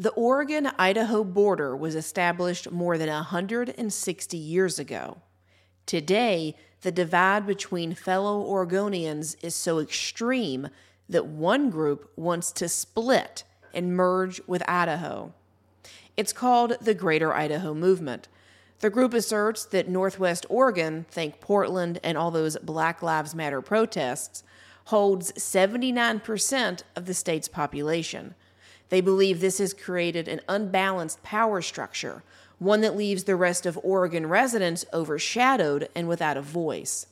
The Oregon Idaho border was established more than 160 years ago. Today, the divide between fellow Oregonians is so extreme that one group wants to split and merge with Idaho. It's called the Greater Idaho Movement. The group asserts that Northwest Oregon, think Portland and all those Black Lives Matter protests, holds 79% of the state's population. They believe this has created an unbalanced power structure, one that leaves the rest of Oregon residents overshadowed and without a voice.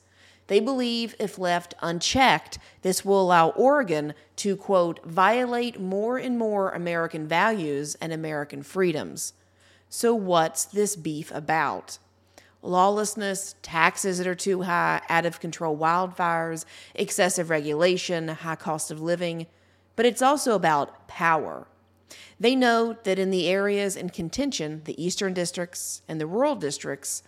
They believe if left unchecked, this will allow Oregon to, quote, violate more and more American values and American freedoms. So, what's this beef about? Lawlessness, taxes that are too high, out of control wildfires, excessive regulation, high cost of living. But it's also about power. They know that in the areas in contention, the eastern districts and the rural districts,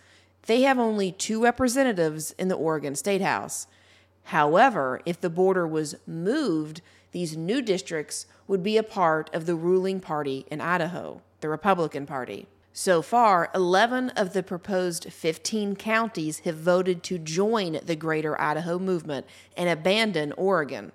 they have only two representatives in the Oregon State House. However, if the border was moved, these new districts would be a part of the ruling party in Idaho, the Republican Party. So far, 11 of the proposed 15 counties have voted to join the Greater Idaho movement and abandon Oregon.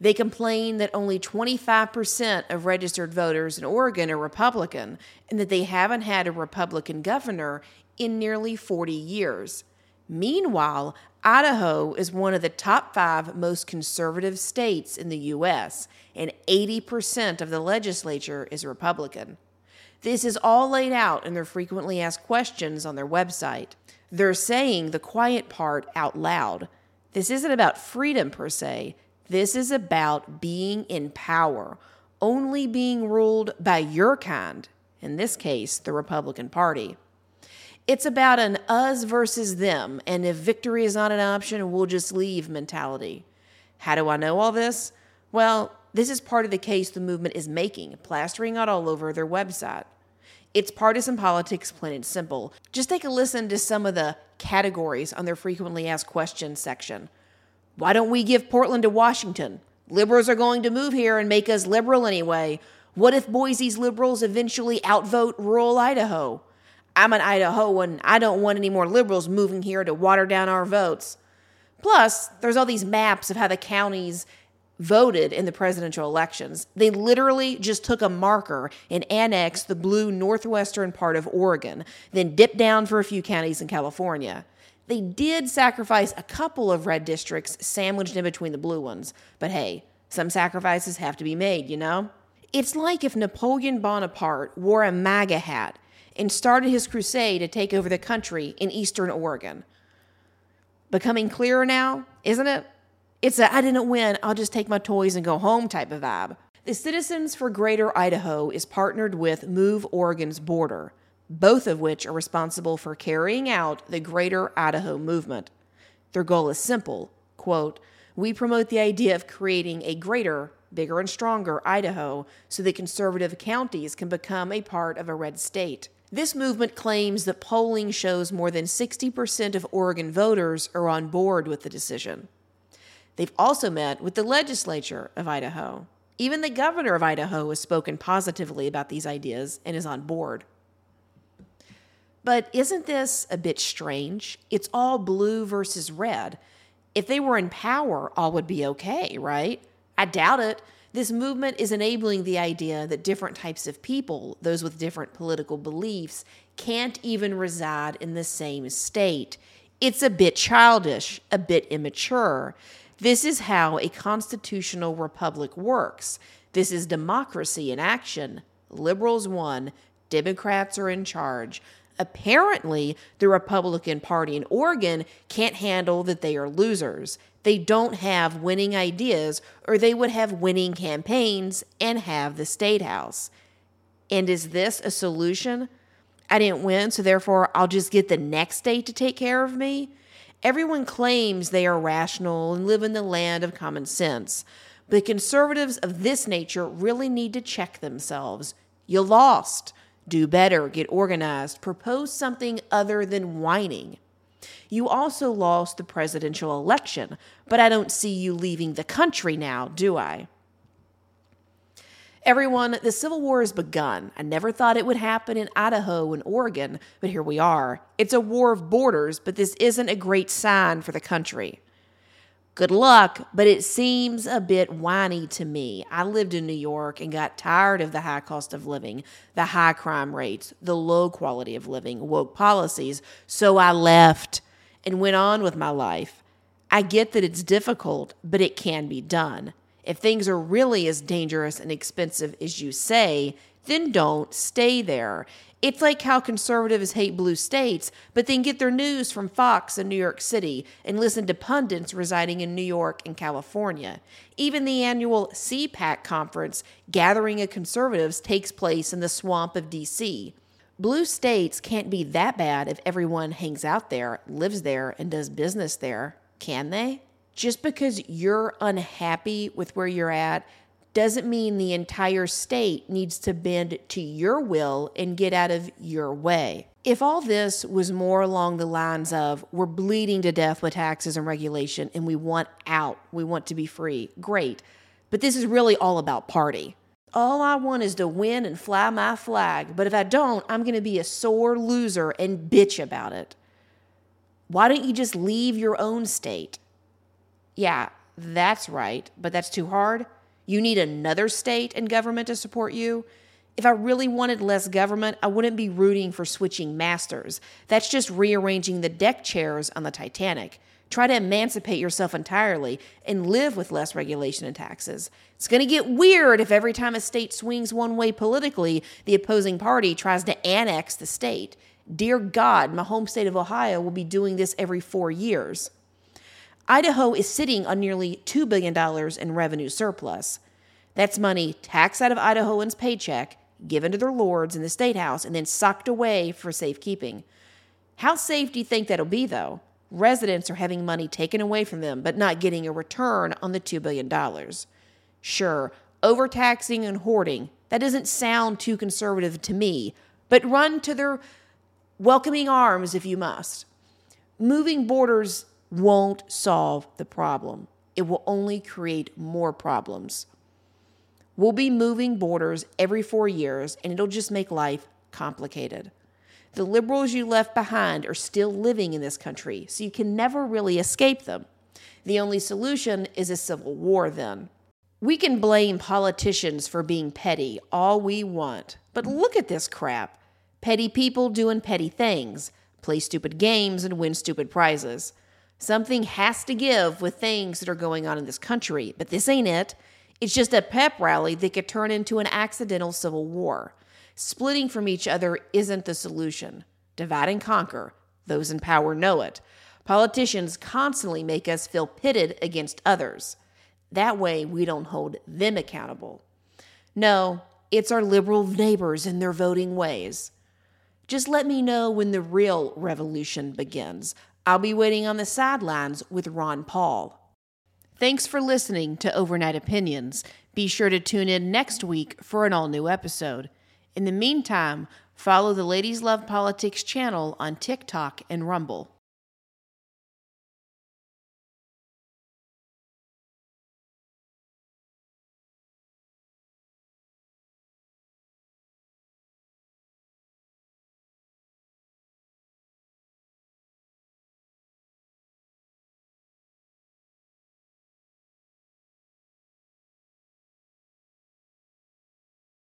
They complain that only 25% of registered voters in Oregon are Republican and that they haven't had a Republican governor in nearly 40 years. Meanwhile, Idaho is one of the top five most conservative states in the U.S., and 80% of the legislature is Republican. This is all laid out in their frequently asked questions on their website. They're saying the quiet part out loud. This isn't about freedom per se, this is about being in power, only being ruled by your kind, in this case, the Republican Party. It's about an us versus them, and if victory is not an option, we'll just leave mentality. How do I know all this? Well, this is part of the case the movement is making, plastering it all over their website. It's partisan politics, plain and simple. Just take a listen to some of the categories on their frequently asked questions section. Why don't we give Portland to Washington? Liberals are going to move here and make us liberal anyway. What if Boise's liberals eventually outvote rural Idaho? I'm an Idahoan. I don't want any more liberals moving here to water down our votes. Plus, there's all these maps of how the counties voted in the presidential elections. They literally just took a marker and annexed the blue northwestern part of Oregon, then dipped down for a few counties in California. They did sacrifice a couple of red districts sandwiched in between the blue ones, but hey, some sacrifices have to be made, you know? It's like if Napoleon Bonaparte wore a MAGA hat and started his crusade to take over the country in eastern Oregon. Becoming clearer now, isn't it? It's a I didn't win, I'll just take my toys and go home type of vibe. The Citizens for Greater Idaho is partnered with Move Oregon's Border, both of which are responsible for carrying out the Greater Idaho movement. Their goal is simple quote, We promote the idea of creating a greater, bigger, and stronger Idaho so that conservative counties can become a part of a red state. This movement claims that polling shows more than 60% of Oregon voters are on board with the decision. They've also met with the legislature of Idaho. Even the governor of Idaho has spoken positively about these ideas and is on board. But isn't this a bit strange? It's all blue versus red. If they were in power, all would be okay, right? I doubt it. This movement is enabling the idea that different types of people, those with different political beliefs, can't even reside in the same state. It's a bit childish, a bit immature. This is how a constitutional republic works. This is democracy in action. Liberals won, Democrats are in charge apparently the Republican Party in Oregon can't handle that they are losers. They don't have winning ideas, or they would have winning campaigns and have the state house. And is this a solution? I didn't win, so therefore I'll just get the next state to take care of me? Everyone claims they are rational and live in the land of common sense. But conservatives of this nature really need to check themselves. You lost do better, get organized, propose something other than whining. You also lost the presidential election, but I don't see you leaving the country now, do I? Everyone, the Civil War has begun. I never thought it would happen in Idaho and Oregon, but here we are. It's a war of borders, but this isn't a great sign for the country. Good luck, but it seems a bit whiny to me. I lived in New York and got tired of the high cost of living, the high crime rates, the low quality of living, woke policies, so I left and went on with my life. I get that it's difficult, but it can be done. If things are really as dangerous and expensive as you say, then don't stay there. It's like how conservatives hate blue states, but then get their news from Fox in New York City and listen to pundits residing in New York and California. Even the annual CPAC conference, Gathering of Conservatives, takes place in the swamp of D.C. Blue states can't be that bad if everyone hangs out there, lives there, and does business there, can they? Just because you're unhappy with where you're at doesn't mean the entire state needs to bend to your will and get out of your way. If all this was more along the lines of we're bleeding to death with taxes and regulation and we want out, we want to be free, great. But this is really all about party. All I want is to win and fly my flag, but if I don't, I'm going to be a sore loser and bitch about it. Why don't you just leave your own state? Yeah, that's right, but that's too hard. You need another state and government to support you. If I really wanted less government, I wouldn't be rooting for switching masters. That's just rearranging the deck chairs on the Titanic. Try to emancipate yourself entirely and live with less regulation and taxes. It's going to get weird if every time a state swings one way politically, the opposing party tries to annex the state. Dear God, my home state of Ohio will be doing this every four years. Idaho is sitting on nearly $2 billion in revenue surplus. That's money taxed out of Idahoans' paycheck, given to their lords in the state house, and then socked away for safekeeping. How safe do you think that'll be, though? Residents are having money taken away from them, but not getting a return on the $2 billion. Sure, overtaxing and hoarding, that doesn't sound too conservative to me, but run to their welcoming arms if you must. Moving borders won't solve the problem, it will only create more problems. We'll be moving borders every four years, and it'll just make life complicated. The liberals you left behind are still living in this country, so you can never really escape them. The only solution is a civil war, then. We can blame politicians for being petty all we want, but look at this crap. Petty people doing petty things, play stupid games, and win stupid prizes. Something has to give with things that are going on in this country, but this ain't it. It's just a pep rally that could turn into an accidental civil war. Splitting from each other isn't the solution. Divide and conquer. Those in power know it. Politicians constantly make us feel pitted against others. That way, we don't hold them accountable. No, it's our liberal neighbors and their voting ways. Just let me know when the real revolution begins. I'll be waiting on the sidelines with Ron Paul. Thanks for listening to Overnight Opinions. Be sure to tune in next week for an all new episode. In the meantime, follow the Ladies Love Politics channel on TikTok and Rumble.